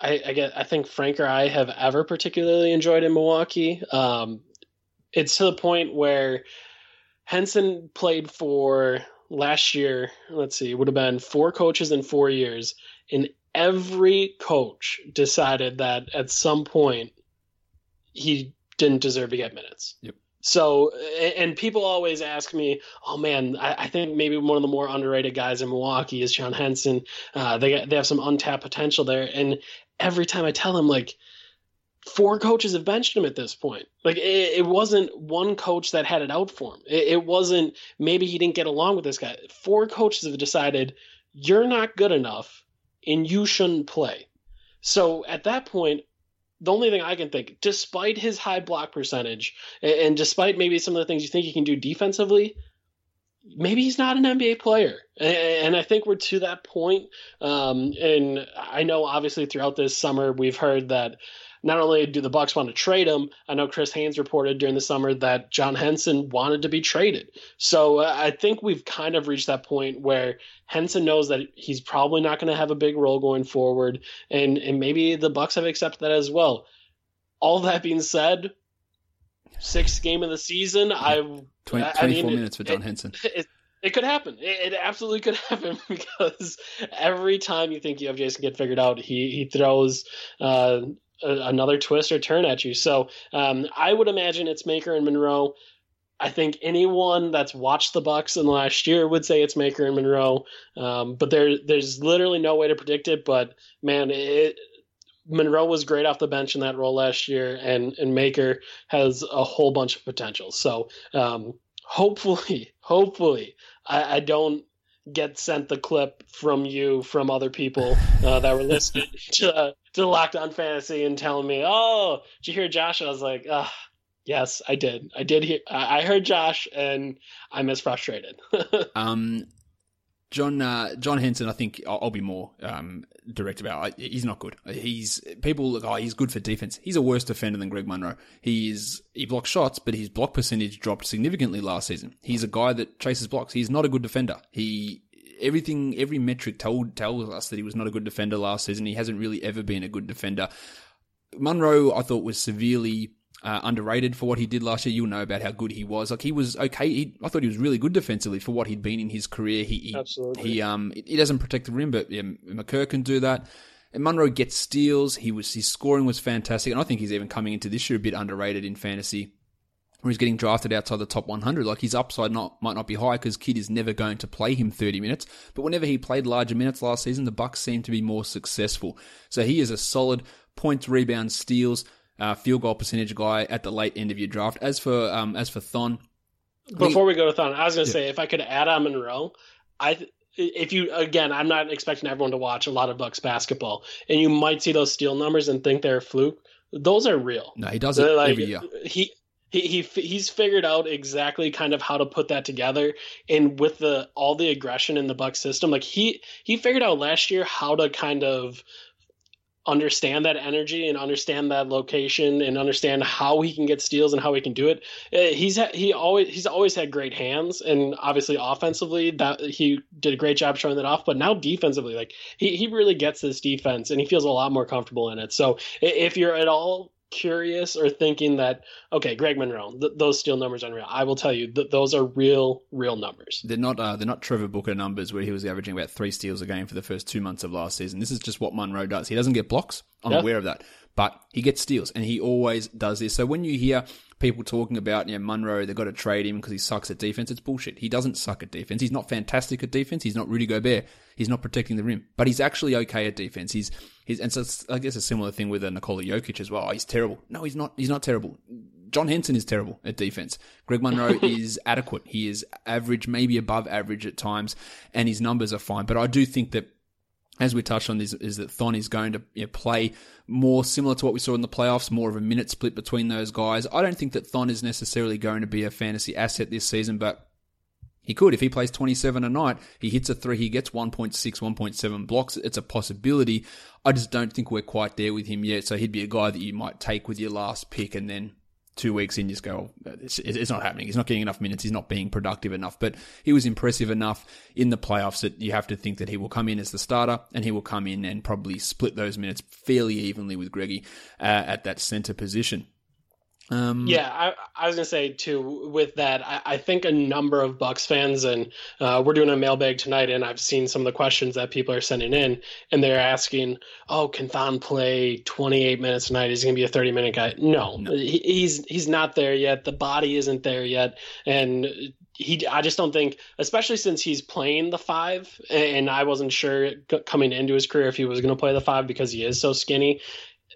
Speaker 3: I, I get I think Frank or I have ever particularly enjoyed in Milwaukee. Um, it's to the point where Henson played for last year. Let's see, would have been four coaches in four years, and every coach decided that at some point he didn't deserve to get minutes.
Speaker 1: Yep.
Speaker 3: So, and people always ask me, oh man, I, I, think maybe one of the more underrated guys in Milwaukee is John Henson. Uh, they they have some untapped potential there, and every time I tell him, like, four coaches have benched him at this point. Like, it, it wasn't one coach that had it out for him. It, it wasn't maybe he didn't get along with this guy. Four coaches have decided you're not good enough and you shouldn't play. So at that point, the only thing I can think, despite his high block percentage, and, despite maybe some of the things you think he can do defensively, maybe he's not an NBA player. And I think we're to that point. Um, and I know obviously throughout this summer we've heard that not only do the Bucks want to trade him, I know Chris Haynes reported during the summer that John Henson wanted to be traded. So uh, I think we've kind of reached that point where Henson knows that he's probably not going to have a big role going forward, and and maybe the Bucks have accepted that as well. All that being said, sixth game of the season. I
Speaker 1: 20, 24 I mean, minutes for John it, Henson.
Speaker 3: It, it, it, could happen. It, absolutely could happen because every time you think you have Jason Kidd figured out, he he throws uh, a, another twist or turn at you. So um, I would imagine it's Maker and Monroe. I think anyone that's watched the Bucks in the last year would say it's Maker and Monroe, um, but there there's literally no way to predict it. But man, it, Monroe was great off the bench in that role last year, and and Maker has a whole bunch of potential. So um, hopefully, hopefully, I, I, don't get sent the clip from you from other people uh, that were listening to to Locked On Fantasy and telling me, "Oh, did you hear Josh?" I was like, ah. Yes, I did. I did hear. I heard Josh, and I'm as frustrated.
Speaker 1: um, John uh, John Henson, I think I'll, I'll be more um, direct about. He's not good. He's people look. Oh, he's good for defense. He's a worse defender than Greg Monroe. He's he blocks shots, but his block percentage dropped significantly last season. He's a guy that chases blocks. He's not a good defender. He everything every metric told tells us that he was not a good defender last season. He hasn't really ever been a good defender. Monroe, I thought, was severely uh, underrated for what he did last year. You'll know about how good he was. Like he was okay. He, I thought he was really good defensively for what he'd been in his career. He, he
Speaker 3: Absolutely.
Speaker 1: He um he doesn't protect the rim, but yeah, Maker can do that. And Monroe gets steals. He was his scoring was fantastic, and I think he's even coming into this year a bit underrated in fantasy. Where he's getting drafted outside the top 100, like his upside not might not be high because Kidd is never going to play him 30 minutes. But whenever he played larger minutes last season, the Bucks seemed to be more successful. So he is a solid points, rebounds, steals uh, field goal percentage guy at the late end of your draft. As for um, as for Thon,
Speaker 3: before we go to Thon, I was going to yeah. say if I could add on Monroe, I if you again, I'm not expecting everyone to watch a lot of Bucks basketball, and you might see those steal numbers and think they're a fluke. Those are real.
Speaker 1: No, he does it like, every year.
Speaker 3: He he, he he's figured out exactly kind of how to put that together and with the all the aggression in the buck system like he he figured out last year how to kind of understand that energy and understand that location and understand how he can get steals and how he can do it. Uh, he's he always he's always had great hands and obviously offensively that he did a great job showing that off. But now defensively, like he he really gets this defense and he feels a lot more comfortable in it. So if you're at all curious or thinking that okay, Greg Monroe, th- those steal numbers are unreal. I will tell you that those are real, real numbers.
Speaker 1: They're not. Uh, they're not Trevor Booker numbers where he was averaging about three steals a game for the first two months of last season. This is just what Monroe does. He doesn't get blocks. I'm yeah. aware of that, but he gets steals, and he always does this. So when you hear people talking about, you know, Monroe, they've got to trade him because he sucks at defense. It's bullshit. He doesn't suck at defense. He's not fantastic at defense. He's not Rudy Gobert. He's not protecting the rim, but he's actually okay at defense. He's, he's, and so I guess a similar thing with uh, Nikola Jokic as well. Oh, he's terrible. No, he's not. He's not terrible. John Henson is terrible at defense. Greg Monroe is adequate. He is average, maybe above average at times, and his numbers are fine. But I do think that as we touched on, is, is that Thon is going to you know, play more similar to what we saw in the playoffs, more of a minute split between those guys. I don't think that Thon is necessarily going to be a fantasy asset this season, but he could. If he plays 27 a night, he hits a three, he gets 1.6, 1.7 blocks. It's a possibility. I just don't think we're quite there with him yet. So he'd be a guy that you might take with your last pick and then two weeks in, just go, oh, it's, it's, not happening. He's not getting enough minutes. He's not being productive enough. But he was impressive enough in the playoffs that you have to think that he will come in as the starter and he will come in and probably split those minutes fairly evenly with Greggy uh, at that center position.
Speaker 3: Um, yeah, I, I, was gonna say too. With that, I, I think a number of Bucks fans, and uh, we're doing a mailbag tonight, and I've seen some of the questions that people are sending in, and they're asking, "Oh, can Thon play 28 minutes tonight? Is he gonna be a 30 minute guy?" No, no. He, he's he's not there yet. The body isn't there yet, and he I just don't think, especially since he's playing the five, and I wasn't sure coming into his career if he was going to play the five because he is so skinny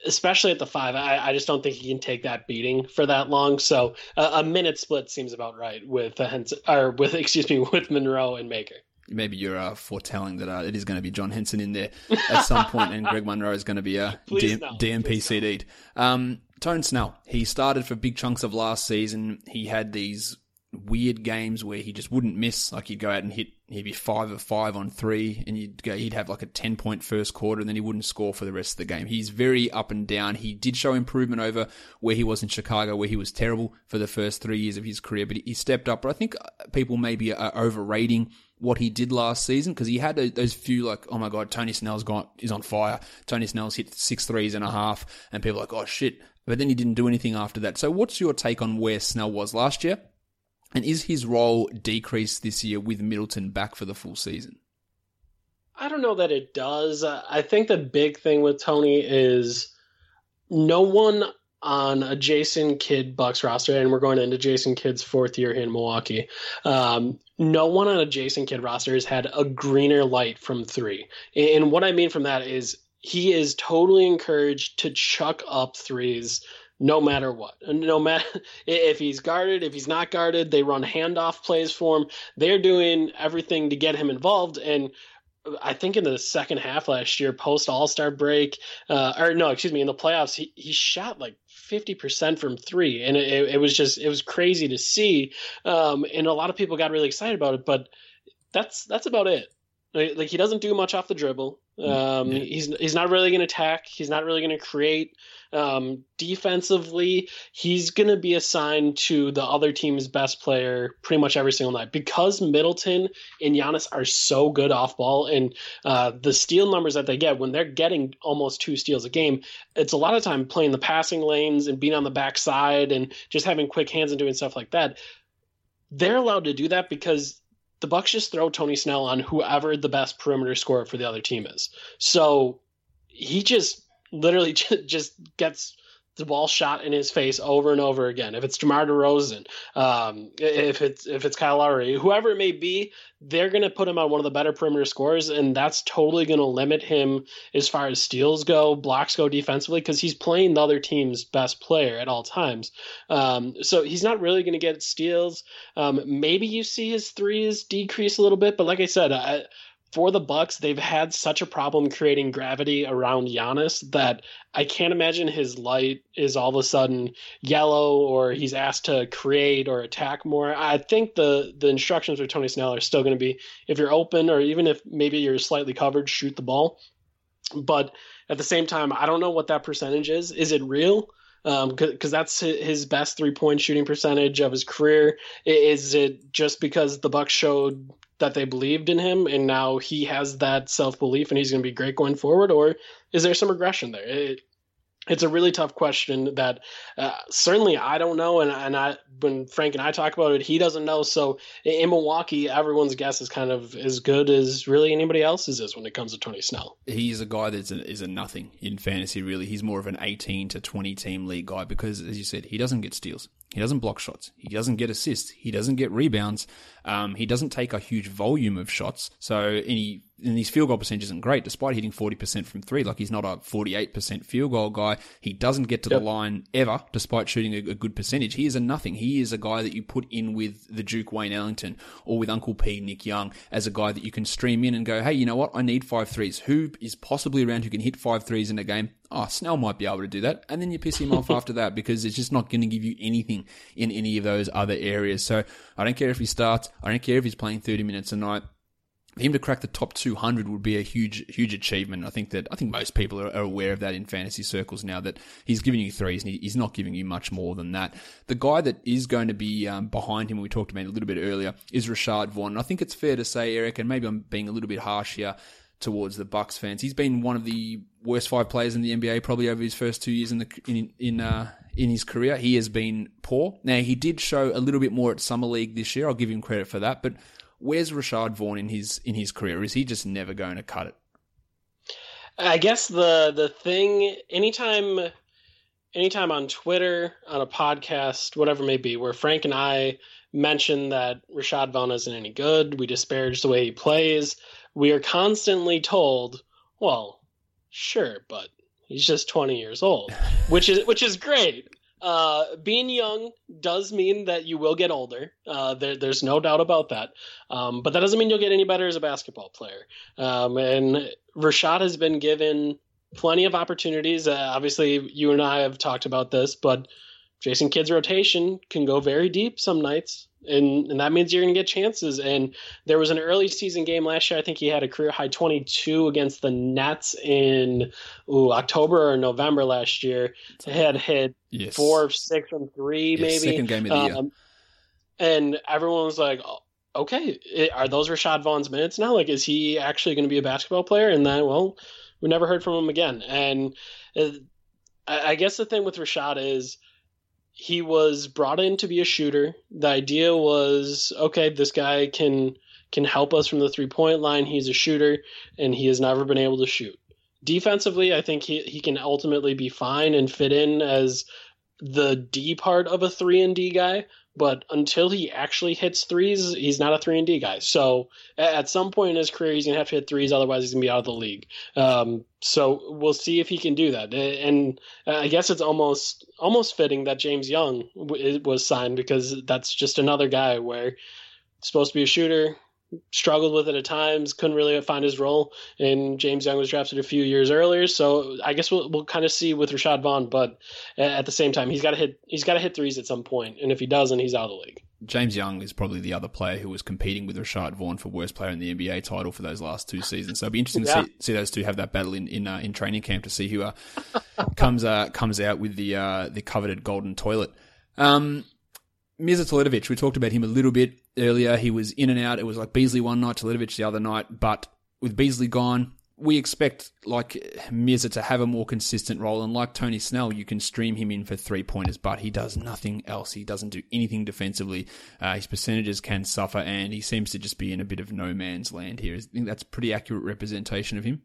Speaker 3: especially at the five. I, I, just don't think he can take that beating for that long. So uh, a minute split seems about right with uh, Henson, or with excuse me with Monroe and Maker.
Speaker 1: Maybe you're uh, foretelling that uh, it is going to be John Henson in there at some point, and Greg Monroe is going to be a DM, no. DNP CD'd. Um, Tony Snell, he started for big chunks of last season. He had these weird games where he just wouldn't miss. Like he'd go out and hit, he'd be five of five on three, and you'd go, he'd have like a ten point first quarter, and then he wouldn't score for the rest of the game. He's very up and down. He did show improvement over where he was in Chicago, where he was terrible for the first three years of his career, but he stepped up. But I think uh, people maybe are overrating what he did last season because he had those few like, oh my god, Tony Snell's got is on fire. Tony Snell's hit six threes and a half, and people are like, oh shit. But then he didn't do anything after that. So, what's your take on where Snell was last year? And is his role decreased this year with Middleton back for the full season?
Speaker 3: I don't know that it does. I think the big thing with Tony is no one on a Jason Kidd Bucks roster, and we're going into Jason Kidd's fourth year here in Milwaukee. Um, no one on a Jason Kidd roster has had a greener light from three. And what I mean from that is he is totally encouraged to chuck up threes no matter what. No matter if he's guarded, if he's not guarded, they run handoff plays for him. They're doing everything to get him involved. And I think in the second half last year, post All Star break, uh, or no, excuse me, in the playoffs, he, he shot like 50% from three. And it, it was just, it was crazy to see. Um, and a lot of people got really excited about it, but that's, that's about it. Like, like he doesn't do much off the dribble. Mm, um, yeah. He's he's not really going to attack. He's not really going to create. Um, defensively, he's going to be assigned to the other team's best player pretty much every single night because Middleton and Giannis are so good off ball, and uh, the steal numbers that they get when they're getting almost two steals a game, it's a lot of time playing the passing lanes and being on the backside and just having quick hands and doing stuff like that. They're allowed to do that because the Bucks just throw Tony Snell on whoever the best perimeter scorer for the other team is. So he just literally just gets the ball shot in his face over and over again. If it's DeMar DeRozan, um, if it's if it's Kyle Lowry, whoever it may be, they're going to put him on one of the better perimeter scores, and that's totally going to limit him as far as steals go, blocks go defensively, because he's playing the other team's best player at all times. Um, so he's not really going to get steals. Um, maybe you see his threes decrease a little bit, but like I said, I, for the Bucks, they've had such a problem creating gravity around Giannis that I can't imagine his light is all of a sudden yellow or he's asked to create or attack more. I think the the instructions for Tony Snell are still going to be if you're open or even if maybe you're slightly covered, shoot the ball. but at the same time, I don't know what that percentage is. Is it real? Because um, that's his best three point shooting percentage of his career. Is it just because the Bucks showed that they believed in him and now he has that self belief and he's going to be great going forward, or is there some regression there? It, it's a really tough question that uh, certainly I don't know, and and I when Frank and I talk about it, he doesn't know. So in Milwaukee, everyone's guess is kind of as good as really anybody else's is when it comes to Tony Snell.
Speaker 1: He's a guy that is a nothing in fantasy. Really, he's more of an eighteen to twenty team league guy because, as you said, he doesn't get steals. He doesn't block shots. He doesn't get assists. He doesn't get rebounds. Um, he doesn't take a huge volume of shots. So any and his field goal percentage isn't great, despite hitting 40% from three. Like he's not a 48% field goal guy. He doesn't get to yep. the line ever, despite shooting a, a, good percentage. He is a nothing. He is a guy that you put in with the Duke Wayne Ellington or with Uncle P Nick Young as a guy that you can stream in and go, hey, you know what? I need five threes. Who is possibly around who can hit five threes in a game? Oh, Snell might be able to do that. And then you piss him off after that because it's just not going to give you anything in any of those other areas. So I don't care if he starts. I don't care if he's playing 30 minutes a night him to crack the top 200 would be a huge, huge achievement. I think that I think most people are, are aware of that in fantasy circles now. That he's giving you threes and he's not giving you much more than that. The guy that is going to be um, behind him, we talked about a little bit earlier, is Rashad Vaughn. And I think it's fair to say, Eric, and maybe I'm being a little bit harsh here towards the Bucks fans. He's been one of the worst five players in the NBA probably over his first two years in the in in uh, in his career. He has been poor. Now he did show a little bit more at summer league this year. I'll give him credit for that, but Where's Rashad Vaughn in his in his career? Is he just never going to cut it?
Speaker 3: I guess the the thing anytime anytime on Twitter, on a podcast, whatever it may be, where Frank and I mention that Rashad Vaughn isn't any good, we disparage the way he plays, we are constantly told, well, sure, but he's just 20 years old, which is which is great uh, being young does mean that you will get older. Uh, there, there's no doubt about that. Um, but that doesn't mean you'll get any better as a basketball player. Um, and Rashad has been given plenty of opportunities. Uh, obviously, you and I have talked about this, but Jason Kidd's rotation can go very deep some nights and and that means you're going to get chances. And there was an early season game last year. I think he had a career high 22 against the Nets in ooh, October or November last year. He had hit yes. four, six, and three, yes, maybe
Speaker 1: second game of the year. Um,
Speaker 3: and everyone was like, oh, "Okay, are those Rashad Vaughn's minutes now? Like, is he actually going to be a basketball player?" And then, well, we never heard from him again. And uh, I guess the thing with Rashad is he was brought in to be a shooter. The idea was okay, this guy can can help us from the three point line. He's a shooter, and he has never been able to shoot. Defensively, I think he, he can ultimately be fine and fit in as the D part of a three and D guy, but until he actually hits threes, he's not a three and D guy. So at some point in his career, he's gonna have to hit threes, otherwise he's gonna be out of the league. Um, so we'll see if he can do that. And I guess it's almost almost fitting that James Young was signed because that's just another guy where supposed to be a shooter, struggled with it at times, couldn't really find his role. And James Young was drafted a few years earlier, so I guess we'll, we'll kind of see with Rashad Vaughn. But at the same time, he's got to hit he's got to hit threes at some point, and if he doesn't, he's out of the league.
Speaker 1: James Young is probably the other player who was competing with Rashad Vaughn for worst player in the NBA title for those last two seasons. So it'll be interesting yeah. to see, see, those two have that battle in in, uh, in training camp to see who uh, comes uh, comes out with the uh, the coveted golden toilet. Um, Mirza Teletovic, we talked about him a little bit earlier. He was in and out. It was like Beasley one night, Teletovic the other night. But with Beasley gone, we expect like Mirza to have a more consistent role. And like Tony Snell, you can stream him in for three pointers, but he does nothing else. He doesn't do anything defensively. Uh, his percentages can suffer, and he seems to just be in a bit of no man's land here. I think that's pretty accurate representation of him.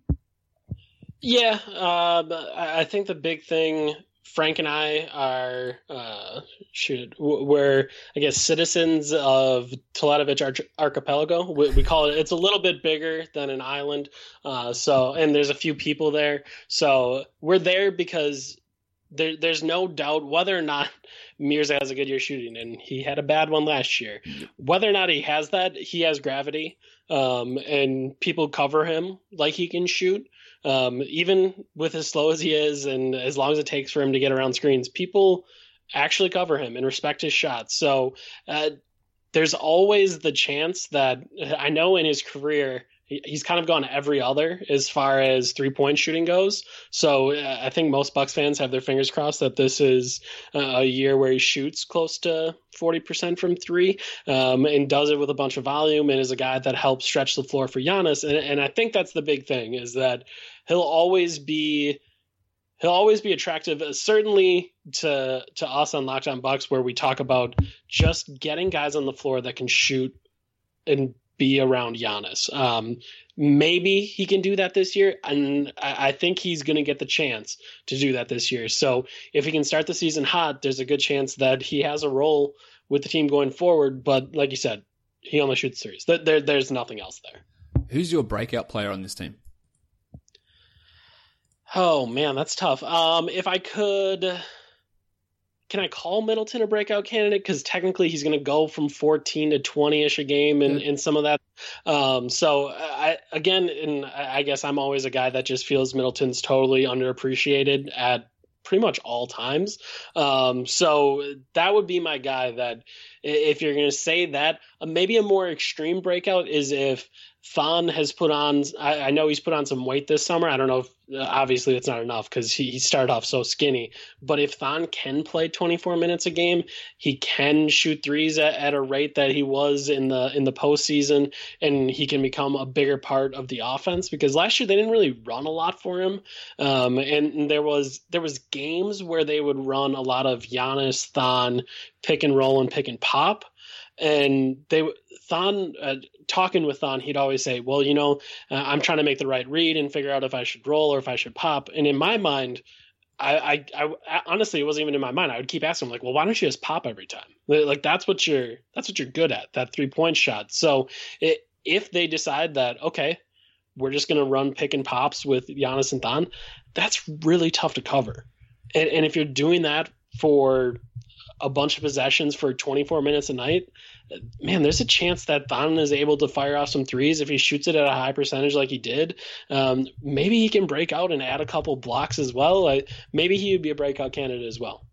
Speaker 3: Yeah, um, I think the big thing Frank and I are uh, shoot we're I guess citizens of Teletovic Arch- Archipelago. We, we, call it. It's a little bit bigger than an island. Uh, so and there's a few people there. So we're there because there, there's no doubt whether or not Mirza has a good year shooting, and he had a bad one last year. Whether or not he has that, he has gravity, um, and people cover him like he can shoot um, even with as slow as he is and as long as it takes for him to get around screens, people actually cover him and respect his shots. So uh, there's always the chance that I know in his career he's kind of gone every other as far as three point shooting goes. So uh, I think most Bucks fans have their fingers crossed that this is uh, a year where he shoots close to 40% from three um, and does it with a bunch of volume and is a guy that helps stretch the floor for Giannis. And, and I think that's the big thing is that he'll always be he'll always be attractive, uh, certainly to to us on Locked On Bucks, where we talk about just getting guys on the floor that can shoot and be around Giannis. Um, maybe he can do that this year, and I, I think he's going to get the chance to do that this year. So if he can start the season hot, there's a good chance that he has a role with the team going forward. But like you said, he only shoots threes. There, there's nothing else there.
Speaker 1: Who's your breakout player on this team?
Speaker 3: Oh man, that's tough. Um, if I could, can I call Middleton a breakout candidate? Because technically he's going to go from 14 to 20 ish a game and, yeah. and some of that. Um, so I again, and I guess I'm always a guy that just feels Middleton's totally underappreciated at pretty much all times. Um, so that would be my guy. That if you're going to say that, uh, maybe a more extreme breakout is if Thon has put on. I, I, know he's put on some weight this summer. I don't know if obviously it's not enough because he, he, started off so skinny. But if Thon can play 24 minutes a game, he can shoot threes at, at, a rate that he was in the in the postseason, and he can become a bigger part of the offense. Because last year they didn't really run a lot for him, um, and, and there was there was games where they would run a lot of Giannis Thon pick and roll and pick and pop and they Thon uh, talking with Thon, he'd always say, "Well, you know, uh, I'm trying to make the right read and figure out if I should roll or if I should pop." And in my mind, I, I, I, honestly, it wasn't even in my mind. I would keep asking him, like, "Well, why don't you just pop every time? Like that's what you're that's what you're good at, that three point shot." So it, if they decide that okay, we're just going to run pick and pops with Giannis and Thon, that's really tough to cover. And, and if you're doing that for a bunch of possessions for 24 minutes a night, man, there's a chance that Thon is able to fire off some threes if he shoots it at a high percentage like he did. Um, maybe he can break out and add a couple blocks as well. maybe he would be a breakout candidate as well.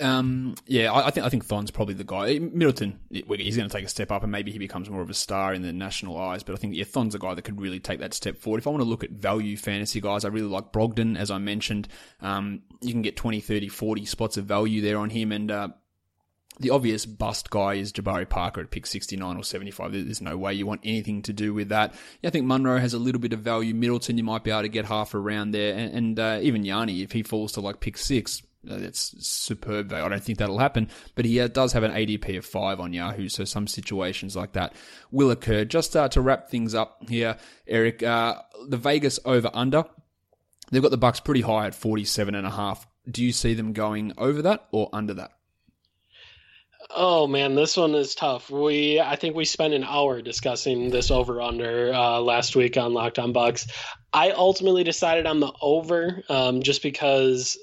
Speaker 1: Um, yeah, I, I, think I think Thon's probably the guy. Middleton, he's going to take a step up, and maybe he becomes more of a star in the national eyes. But I think yeah, Thon's a guy that could really take that step forward. If I want to look at value fantasy guys, I really like Brogdon, as I mentioned. Um, you can get 20, 30, 40 spots of value there on him, and uh, the obvious bust guy is Jabari Parker at pick 69 or 75. There's no way you want anything to do with that. Yeah, I think Monroe has a little bit of value. Middleton, you might be able to get half around there. And, and uh, even Yanni, if he falls to like pick six, that's superb. I don't think that'll happen, but he uh, does have an ADP of five on Yahoo, so some situations like that will occur. Just uh, to wrap things up here, Eric, uh, the Vegas over under, they've got the Bucks pretty high at 47 and a half. Do you see them going over that or under that?
Speaker 3: Oh man, this one is tough. We I think we spent an hour discussing this over under uh, last week on Locked On Bucks. I ultimately decided on the over um, just because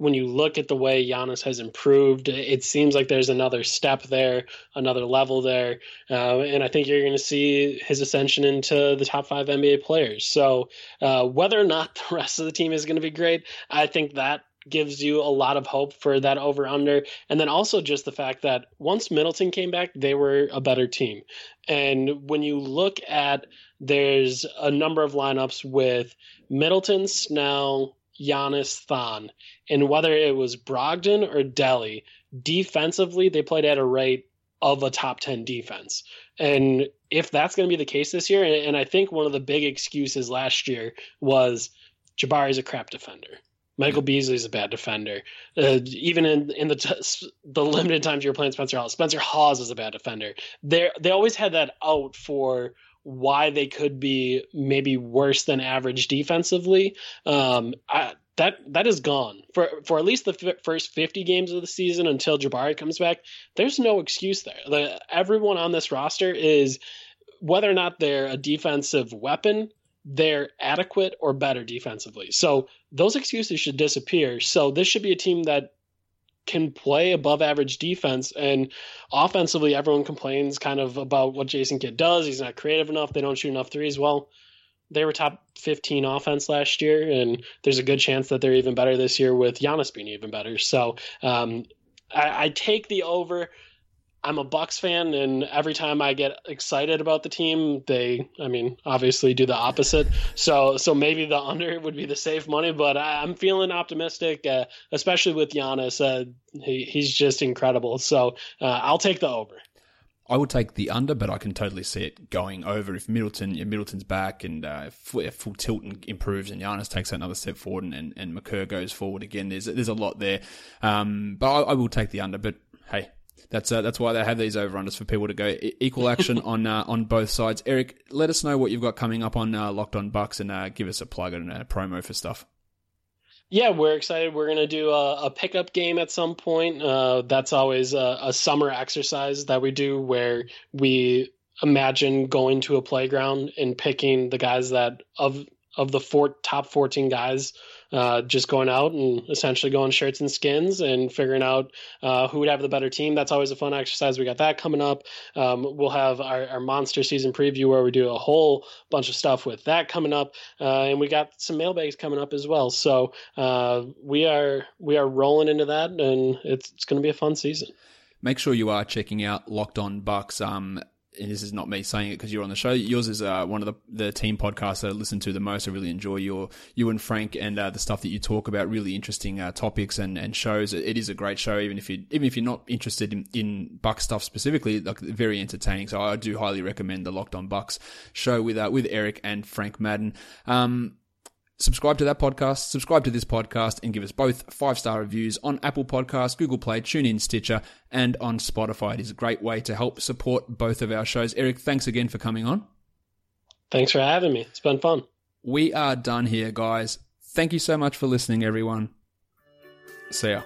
Speaker 3: when you look at the way Giannis has improved, it seems like there's another step there, another level there, uh, and I think you're going to see his ascension into the top five NBA players. So uh, whether or not the rest of the team is going to be great, I think that gives you a lot of hope for that over under. And then also just the fact that once Middleton came back, they were a better team. And when you look at there's a number of lineups with Middleton, Snell, Giannis, Thon, and whether it was Brogdon or Delly, defensively they played at a rate of a top 10 defense. And if that's going to be the case this year, and, I think one of the big excuses last year was Jabari's a crap defender. Michael Beasley's a bad defender. Uh, even in in the t- the limited times you're playing Spencer Hawes, Spencer Hawes is a bad defender. They they always had that out for why they could be maybe worse than average defensively. Um, I, that that is gone for for at least the f- first 50 games of the season until Jabari comes back. There's no excuse there. The, everyone on this roster is whether or not they're a defensive weapon they're adequate or better defensively. So those excuses should disappear. So this should be a team that can play above average defense and offensively everyone complains kind of about what Jason Kidd does. He's not creative enough, they don't shoot enough threes. Well, they were top 15 offense last year, and there's a good chance that they're even better this year with Giannis being even better. So um, I, I take the over I'm a Bucks fan, and every time I get excited about the team, they, I mean, obviously do the opposite. So, so maybe the under would be the safe money, but I, am feeling optimistic, uh, especially with Giannis. Uh, he, he's just incredible. So, uh, I'll take the over.
Speaker 1: I would take the under, but I can totally see it going over if Middleton, yeah, Middleton's back and uh, full, full tilt and improves, and Giannis takes another step forward, and, and, and goes forward again. There's there's a lot there, um, but I, I will take the under. But hey, that's uh, that's why they have these over unders for people to go equal action on uh, on both sides. Eric, let us know what you've got coming up on uh, Locked On Bucks and uh, give us a plug and a promo for stuff.
Speaker 3: Yeah, we're excited. We're gonna do a, a pickup game at some point. Uh, that's always a, a summer exercise that we do where we imagine going to a playground and picking the guys that of of the four top 14 guys uh, just going out and essentially going shirts and skins and figuring out uh, who would have the better team. That's always a fun exercise. We got that coming up. Um, we'll have our, our, monster season preview where we do a whole bunch of stuff with that coming up, uh, and we got some mailbags coming up as well. So uh, we are we are rolling into that, and it's it's going to be a fun season
Speaker 1: make sure you are checking out Locked On Bucks. Um, and this is not me saying it because you're on the show. Yours is uh, one of the, the team podcasts that I listen to the most. I really enjoy your you and Frank and uh, the stuff that you talk about. Really interesting uh, topics and, and shows. It, is a great show, even if you even if you're not interested in, in Buck stuff specifically. Like very entertaining. So I do highly recommend the Locked On Bucks show with uh, with Eric and Frank Madden. Um, subscribe to that podcast, subscribe to this podcast, and give us both five star reviews on Apple Podcasts, Google Play, TuneIn, Stitcher, and on Spotify. It is a great way to help support both of our shows. Eric, thanks again for coming on.
Speaker 3: Thanks for having me. It's been fun.
Speaker 1: We are done here, guys. Thank you so much for listening, everyone. See ya.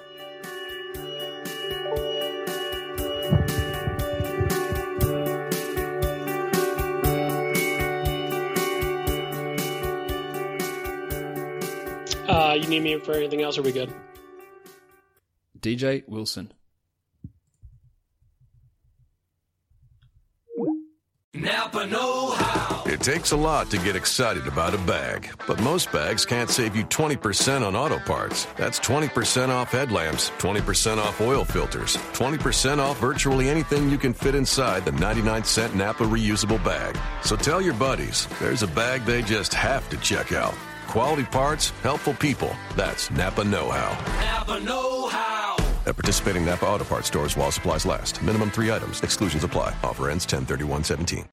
Speaker 3: Uh, you need me for anything else? Or are we good?
Speaker 1: DJ Wilson.
Speaker 4: Napa Know How. It takes a lot to get excited about a bag, but most bags can't save you 20% on auto parts. That's 20% off headlamps, 20% off oil filters, 20% off virtually anything you can fit inside the 99 cent Napa reusable bag. So tell your buddies there's a bag they just have to check out. Quality parts, helpful people. That's Napa Know How. Napa Know How. At participating Napa Auto Parts stores while supplies last. Minimum three items. Exclusions apply. Offer ends 10 31 17.